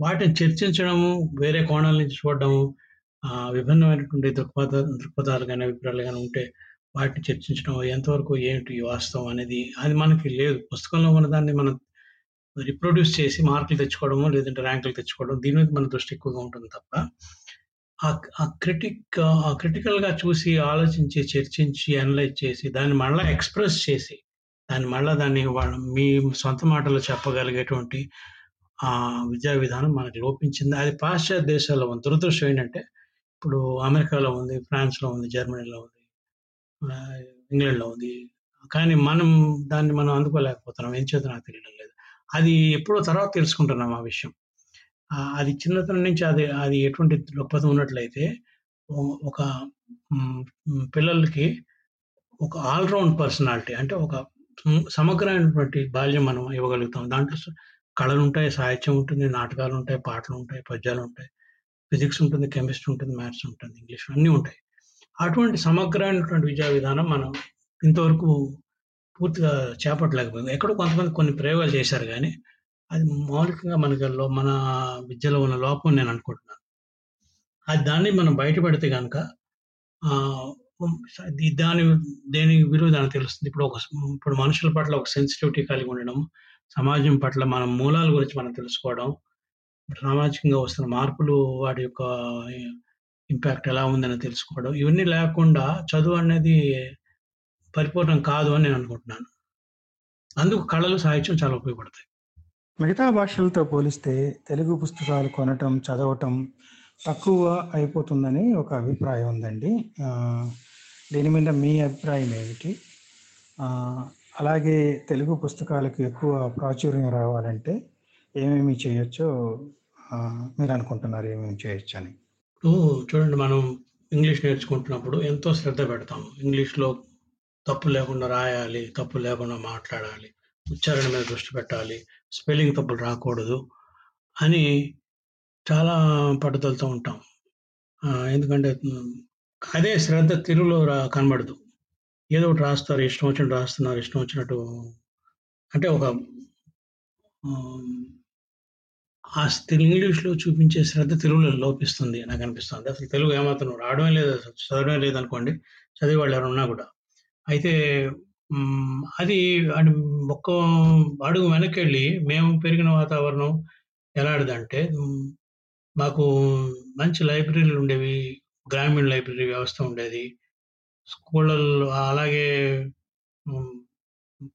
వాటిని చర్చించడము, వేరే కోణాల నుంచి చూడడము, విభిన్నమైనటువంటి దృక్పథ దృక్పథాలు కానీ అభిప్రాయాలు కానీ ఉంటే వాటిని చర్చించడం ఎంతవరకు ఏంటి వాస్తవం అనేది అది మనకి లేదు. పుస్తకంలో ఉన్న దాన్ని మనం రిప్రొడ్యూస్ చేసి మార్కులు తెచ్చుకోవడమో, లేదంటే ర్యాంకులు తెచ్చుకోవడం దీని మీద మన దృష్టి ఎక్కువగా ఉంటుంది తప్ప, ఆ క్రిటిక్ ఆ క్రిటికల్‌గా చూసి, ఆలోచించి, చర్చించి, అనలైజ్ చేసి, దాన్ని మళ్ళీ ఎక్స్‌ప్రెస్ చేసి, దాన్ని మళ్ళీ దాన్ని మీ సొంత మాటలో చెప్పగలిగేటువంటి ఆ విద్యా విధానం మనకు లోపించింది. అది పాశ్చాత్య దేశాల్లో ఉంది. దురదృష్టం ఏంటంటే, ఇప్పుడు అమెరికాలో ఉంది, ఫ్రాన్స్‌లో ఉంది, జర్మనీలో ఉంది, ఇంగ్లాండ్‌లో ఉంది. కానీ మనం దాన్ని మనం అందుకోలేకపోతున్నాం. ఎంచేత నాకు తెలియడం లేదు. అది ఎప్పుడో తర్వాత తెలుసుకుంటున్నాం ఆ విషయం. అది చిన్నతనం నుంచి అది అది ఎటువంటి దృక్పథం ఉన్నట్లయితే, ఒక పిల్లలకి ఒక ఆల్ రౌండ్ పర్సనాలిటీ అంటే ఒక సమగ్రమైనటువంటి బాల్యం మనం ఇవ్వగలుగుతాం. దాంట్లో కళలు ఉంటాయి సాహిత్యం ఉంటుంది, నాటకాలు ఉంటాయి పాటలు ఉంటాయి పద్యాలు ఉంటాయి ఫిజిక్స్ ఉంటుంది, కెమిస్ట్రీ ఉంటుంది, మ్యాథ్స్ ఉంటుంది, ఇంగ్లీష్ అన్నీ ఉంటాయి. అటువంటి సమగ్రమైనటువంటి విద్యా విధానం మనం ఇంతవరకు పూర్తిగా చేపట్టలేకపోయాం. ఎక్కడో కొంతమంది కొన్ని ప్రయోగాలు చేశారు కానీ అది మౌలికంగా మనకి మన విద్యలో ఉన్న లోపం నేను అనుకుంటున్నాను. అది దాన్ని మనం బయటపెడితే కనుక దాని దేని విలువ దానికి తెలుస్తుంది. ఇప్పుడు ఒక ఇప్పుడు మనుషుల పట్ల ఒక సెన్సిటివిటీ కలిగి ఉండడం, సమాజం పట్ల మన మూలాల గురించి మనం తెలుసుకోవడం, సామాజికంగా వస్తున్న మార్పులు వాటి యొక్క ఇంపాక్ట్ ఎలా ఉందని తెలుసుకోవడం. ఇవన్నీ లేకుండా చదువు అనేది పరిపూర్ణం కాదు అని నేను అనుకుంటున్నాను. అందుకు కళలు, సాహిత్యం చాలా ఉపయోగపడతాయి. మిగతా భాషలతో పోలిస్తే తెలుగు పుస్తకాలు కొనటం, చదవటం తక్కువ అయిపోతుందని ఒక అభిప్రాయం ఉందండి. దీని మీద మీ అభిప్రాయం ఏమిటి? అలాగే తెలుగు పుస్తకాలకు ఎక్కువ ప్రాచుర్యం రావాలంటే ఏమేమి చేయొచ్చో మీరు అనుకుంటున్నారు ఏమేమి చేయొచ్చు అని చూడండి మనం ఇంగ్లీష్ నేర్చుకుంటున్నప్పుడు ఎంతో శ్రద్ధ పెడతాం. ఇంగ్లీష్‌లో తప్పు లేకుండా రాయాలి, తప్పు లేకుండా మాట్లాడాలి, ఉచ్చారణ మీద దృష్టి పెట్టాలి, స్పెల్లింగ్ తప్పులు రాకూడదు అని చాలా పట్టుదలతో ఉంటాం. ఎందుకంటే అదే శ్రద్ధ తెలుగులో రా కనబడదు. ఏదో ఒకటి రాస్తారు. ఇష్టం వచ్చినట్టు రాస్తున్నారు. ఇష్టం వచ్చినట్టు అంటే ఒక ఆ స్ ఇంగ్లీష్‌లో చూపించే శ్రద్ధ తెలుగులో లోపిస్తుంది నాకు అనిపిస్తుంది అసలు తెలుగు ఏమాత్రం రావడమే లేదు అసలు. చదవడమే లేదనుకోండి. చదివేవాళ్ళు ఎవరైనా ఉన్నా కూడా. అయితే అది అది ఒక్క అడుగు వెనక్కెళ్ళి మేము పెరిగిన వాతావరణం ఎలాంటిదంటే మాకు మంచి లైబ్రరీలు ఉండేవి. గ్రామీణ లైబ్రరీ వ్యవస్థ ఉండేది. స్కూళ్ళల్లో అలాగే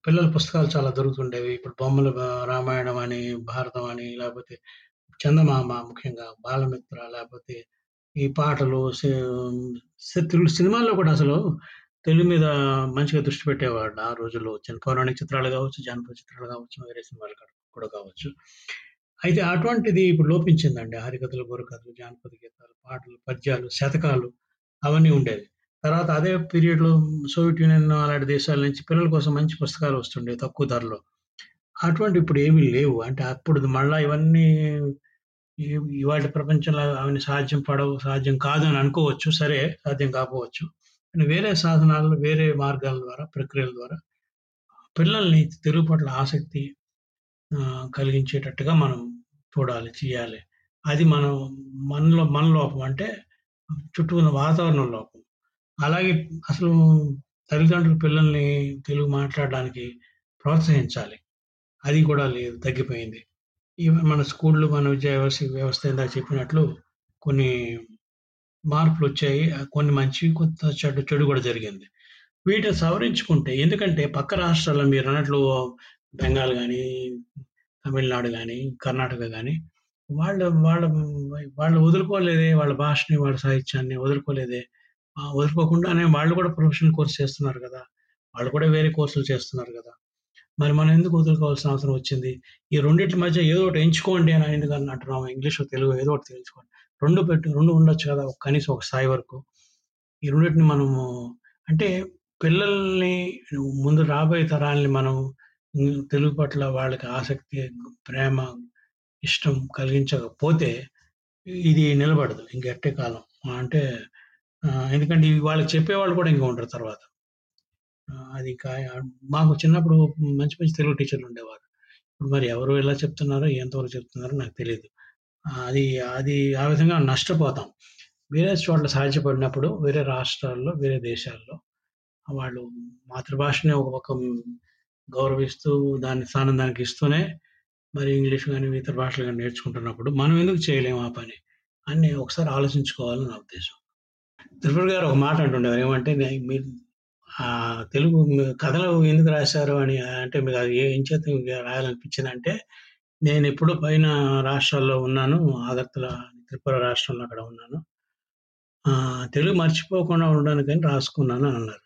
పిల్లల పుస్తకాలు చాలా దొరుకుతుండేవి. ఇప్పుడు బొమ్మలు రామాయణం అని, భారతం అని లేకపోతే చందమామ ముఖ్యంగా బాలమిత్ర లేకపోతే ఈ పాటలు సి తెలుగు సినిమాల్లో కూడా అసలు తెలుగు మీద మంచిగా దృష్టి పెట్టేవాడు ఆ రోజుల్లో వచ్చిన పౌరాణిక చిత్రాలు కావచ్చు, జానపద చిత్రాలు కావచ్చు, వేరే సినిమాలు కూడా కావచ్చు. అయితే అటువంటిది ఇప్పుడు లోపించిందండి. హరికథలు, బుర్రకథలు, జానపద గీతాలు, పాటలు, పద్యాలు, శతకాలు అవన్నీ ఉండేవి. తర్వాత అదే పీరియడ్‌లో సోవియట్ యూనియన్ అలాంటి దేశాల నుంచి పిల్లల కోసం మంచి పుస్తకాలు వస్తుండే తక్కువ ధరలో. అటువంటి ఇప్పుడు ఏమీ లేవు. అంటే అప్పుడు మళ్ళీ ఇవన్నీ ఇవాటి ప్రపంచంలో అవన్నీ సాధ్యం పడవు, సాధ్యం కాదని అనుకోవచ్చు. సరే సాధ్యం కాకపోవచ్చు. కానీ వేరే సాధనాలు, వేరే మార్గాల ద్వారా, ప్రక్రియల ద్వారా పిల్లల్ని తెలుగు పట్ల ఆసక్తి కలిగించేటట్టుగా మనం చూడాలి, చేయాలి. అది మనం మనలో మన లోపం అంటే చుట్టూ ఉన్న వాతావరణం లోపం. అలాగే అసలు తల్లిదండ్రులు పిల్లల్ని తెలుగు మాట్లాడడానికి ప్రోత్సహించాలి. అది కూడా లేదు. తగ్గిపోయింది. ఈవెన్ మన స్కూళ్ళు మన విద్యా వ్యవస్థ వ్యవస్థ ఇందాక చెప్పినట్లు కొన్ని మార్పులు వచ్చాయి కొన్ని మంచి కొంత చెడు చెడు కూడా జరిగింది. వీటిని సవరించుకుంటే ఎందుకంటే పక్క రాష్ట్రాల్లో మీరు అన్నట్లు బెంగాల్ కానీ తమిళనాడు కానీ కర్ణాటక కానీ వాళ్ళ వాళ్ళ వాళ్ళు వదులుకోలేదే వాళ్ళ భాషని, వాళ్ళ సాహిత్యాన్ని వదులుకోలేదే. ఆహ్, వదులుకోకుండానే వాళ్ళు కూడా ప్రొఫెషనల్ కోర్స్ చేస్తున్నారు కదా వాళ్ళు కూడా వేరే కోర్సులు చేస్తున్నారు కదా మరి మనం ఎందుకు వదులుకోవాల్సిన అవసరం వచ్చింది? ఈ రెండింటి మధ్య ఏదో ఒకటి ఎంచుకోండి అని ఎందుకు అంటున్నాము ఇంగ్లీష్ తెలుగు ఏదో ఒకటి తెలుసుకోండి రెండు పెట్టు రెండు ఉండొచ్చు కదా! కనీసం ఒక స్థాయి వరకు. ఈ రెండిటిని మనము అంటే పిల్లల్ని ముందు రాబోయే తరాల్ని మనం తెలుగు పట్ల వాళ్ళకి ఆసక్తి, ప్రేమ, ఇష్టం కలిగించకపోతే ఇది నిలబడదు. ఇంకెట్టే కాలం. అంటే ఎందుకంటే ఇవి వాళ్ళకి చెప్పేవాళ్ళు కూడా ఇంకా ఉంటారు తర్వాత. అది ఇంకా మాకు చిన్నప్పుడు మంచి మంచి తెలుగు టీచర్లు ఉండేవారు. ఇప్పుడు మరి ఎవరు ఎలా చెప్తున్నారో, ఎంతవరకు చెప్తున్నారో నాకు తెలియదు అది అది ఆ విధంగా నష్టపోతాం. వేరే చోట్ల సాధ్యపడినప్పుడు వేరే రాష్ట్రాల్లో, వేరే దేశాల్లో వాళ్ళు మాతృభాషని ఒక పక్క గౌరవిస్తూ దాని స్థానం దానికి ఇస్తూనే మరి ఇంగ్లీష్ కానీ ఇతర భాషలు కానీ నేర్చుకుంటున్నప్పుడు మనం ఎందుకు చేయలేము ఆ పని? అని ఒకసారి ఆలోచించుకోవాలని నా ఉద్దేశం. త్రిపుర గారు ఒక మాట అంటుండేవారు. ఏమంటే మీరు తెలుగు కథలు ఎందుకు రాశారు అని అంటే మీకు అది ఏం చేత అంటే నేను ఎప్పుడు పైన రాష్ట్రాల్లో ఉన్నాను. ఆగర్తల త్రిపుర రాష్ట్రంలో అక్కడ ఉన్నాను. తెలుగు మర్చిపోకుండా ఉండడానికని రాసుకున్నాను అని అన్నారు.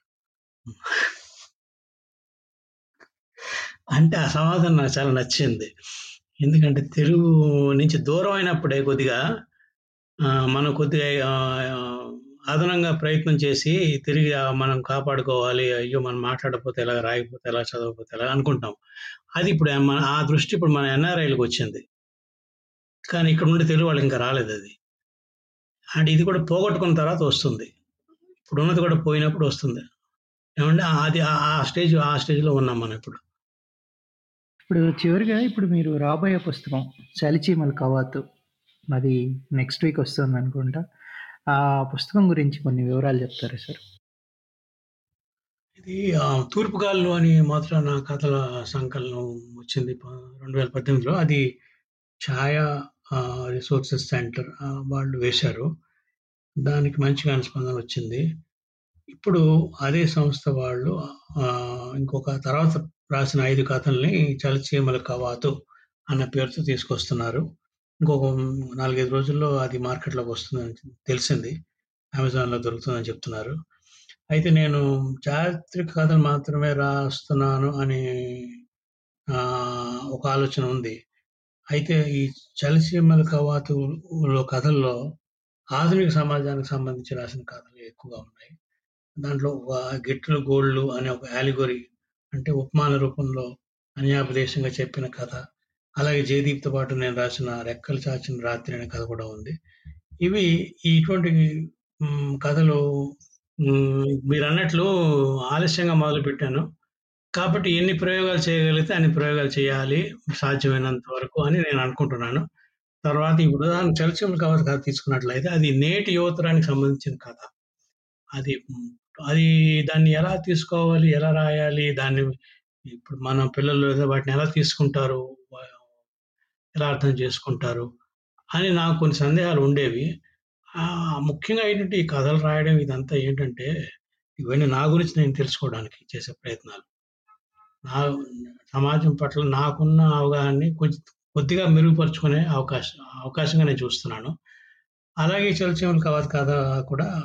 అంటే ఆ సమాధానం నాకు చాలా నచ్చింది. ఎందుకంటే తెలుగు నుంచి దూరం అయినప్పుడే కొద్దిగా మనం కొద్దిగా అదనంగా ప్రయత్నం చేసి తిరిగి మనం కాపాడుకోవాలి. అయ్యో! మనం మాట్లాడకపోతే ఎలా, రాయకపోతే ఎలా, చదవకపోతే ఎలా అనుకుంటాం. అది ఇప్పుడు మన ఆ దృష్టి ఇప్పుడు మన ఎన్ఆర్ఐలకు వచ్చింది కానీ ఇక్కడ ఉండే తెలుగు వాళ్ళకి ఇంకా రాలేదు అది అండ్ ఇది కూడా పోగొట్టుకున్న తర్వాత వస్తుంది. ఇప్పుడు ఉన్నది కూడా పోయినప్పుడు వస్తుంది. ఏమంటే అది ఆ స్టేజ్ ఆ స్టేజ్‌లో ఉన్నాం మనం ఇప్పుడు. ఇప్పుడు చివరిగా ఇప్పుడు మీరు రాబోయే పుస్తకం 'చలిచీమల కవాతు' అది నెక్స్ట్ వీక్ వస్తుంది అనుకుంటా ఆ పుస్తకం గురించి కొన్ని వివరాలు చెప్తారా సార్? ఇది ఆహ్, 'తూర్పు గాలులు' అని మాత్రాన కథల సంకలనం వచ్చింది. రెండు వేల పద్దెనిమిదిలో అది ఛాయా రిసోర్సెస్ సెంటర్ వాళ్ళు వేశారు. దానికి మంచిగా స్పందన వచ్చింది. ఇప్పుడు అదే సంస్థ వాళ్ళు ఇంకొక తర్వాత రాసిన ఐదు కథల్ని చలచీమల కవాతు' అన్న పేరుతో తీసుకొస్తున్నారు. ఇంకొక 4, 5 రోజుల్లో అది మార్కెట్‌లోకి వస్తుందని తెలిసింది. అమెజాన్‌లో దొరుకుతుందని చెప్తున్నారు. అయితే నేను చారిత్రక కథలు మాత్రమే రాస్తున్నాను అని ఒక ఆలోచన ఉంది. అయితే ఈ 'చలిచీమల కవాతులో' కథల్లో ఆధునిక సమాజానికి సంబంధించి రాసిన కథలు ఎక్కువగా ఉన్నాయి. దాంట్లో ఒక గిట్లు గోళ్ళు' అనే ఒక యాలిగోరీ అంటే ఉపమాన రూపంలో అన్యాపదేశంగా చెప్పిన కథ. అలాగే జయదీప్‌తో పాటు నేను రాసిన 'రెక్కలు చాచిన రాత్రి' అనే కథ కూడా ఉంది. ఇవి ఇటువంటి కథలు మీరు అన్నట్లు ఆలస్యంగా మొదలుపెట్టాను. కాబట్టి ఎన్ని ప్రయోగాలు చేయగలిగితే అన్ని ప్రయోగాలు చేయాలి సాధ్యమైనంత వరకు అని నేను అనుకుంటున్నాను. తర్వాత ఇప్పుడు ఉదాహరణ 'చలిచీమల కవర్ కథ తీసుకున్నట్లయితే అది నేటి యువతరానికి సంబంధించిన కథ. అది అది దాన్ని ఎలా తీసుకోవాలి? ఎలా రాయాలి? దాన్ని ఇప్పుడు మన పిల్లలు వాటిని ఎలా తీసుకుంటారు? ఎలా అర్థం చేసుకుంటారు? అని నాకు కొన్ని సందేహాలు ఉండేవి. ముఖ్యంగా ఏంటంటే ఈ కథలు రాయడం ఇదంతా ఏంటంటే ఇవన్నీ నా గురించి నేను తెలుసుకోవడానికి చేసే ప్రయత్నాలు. నా సమాజం పట్ల నాకున్న అవగాహనని కొంచెం కొద్దిగా మెరుగుపరుచుకునే అవకాశం అవకాశంగా నేను చూస్తున్నాను. అలాగే చలచీమల కవాతు' కథ కూడా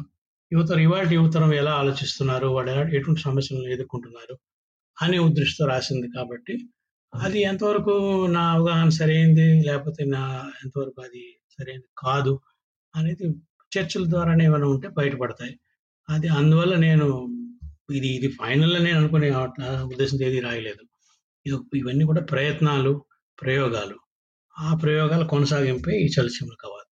యువతరం ఇవాళ యువతరం ఎలా ఆలోచిస్తున్నారు? వాళ్ళు ఎలా ఎటువంటి సమస్యలను ఎదుర్కొంటున్నారు? అనే ఉద్దేశంతో రాసింది కాబట్టి అది ఎంతవరకు నా అవగాహన సరైంది లేకపోతే నా ఎంతవరకు అది సరైనది కాదు అనేది చర్చల ద్వారానే ఏమైనా ఉంటే బయటపడతాయి. అది అందువల్ల నేను ఇది ఇది ఫైనల్ అని నేను అనుకునే ఆ ఉద్దేశంతో ఏది రాయలేదు. ఇవన్నీ కూడా ప్రయత్నాలు, ప్రయోగాలు. ఆ ప్రయోగాల కొనసాగింపే ఈ 'చలిచీమల కవాతు'.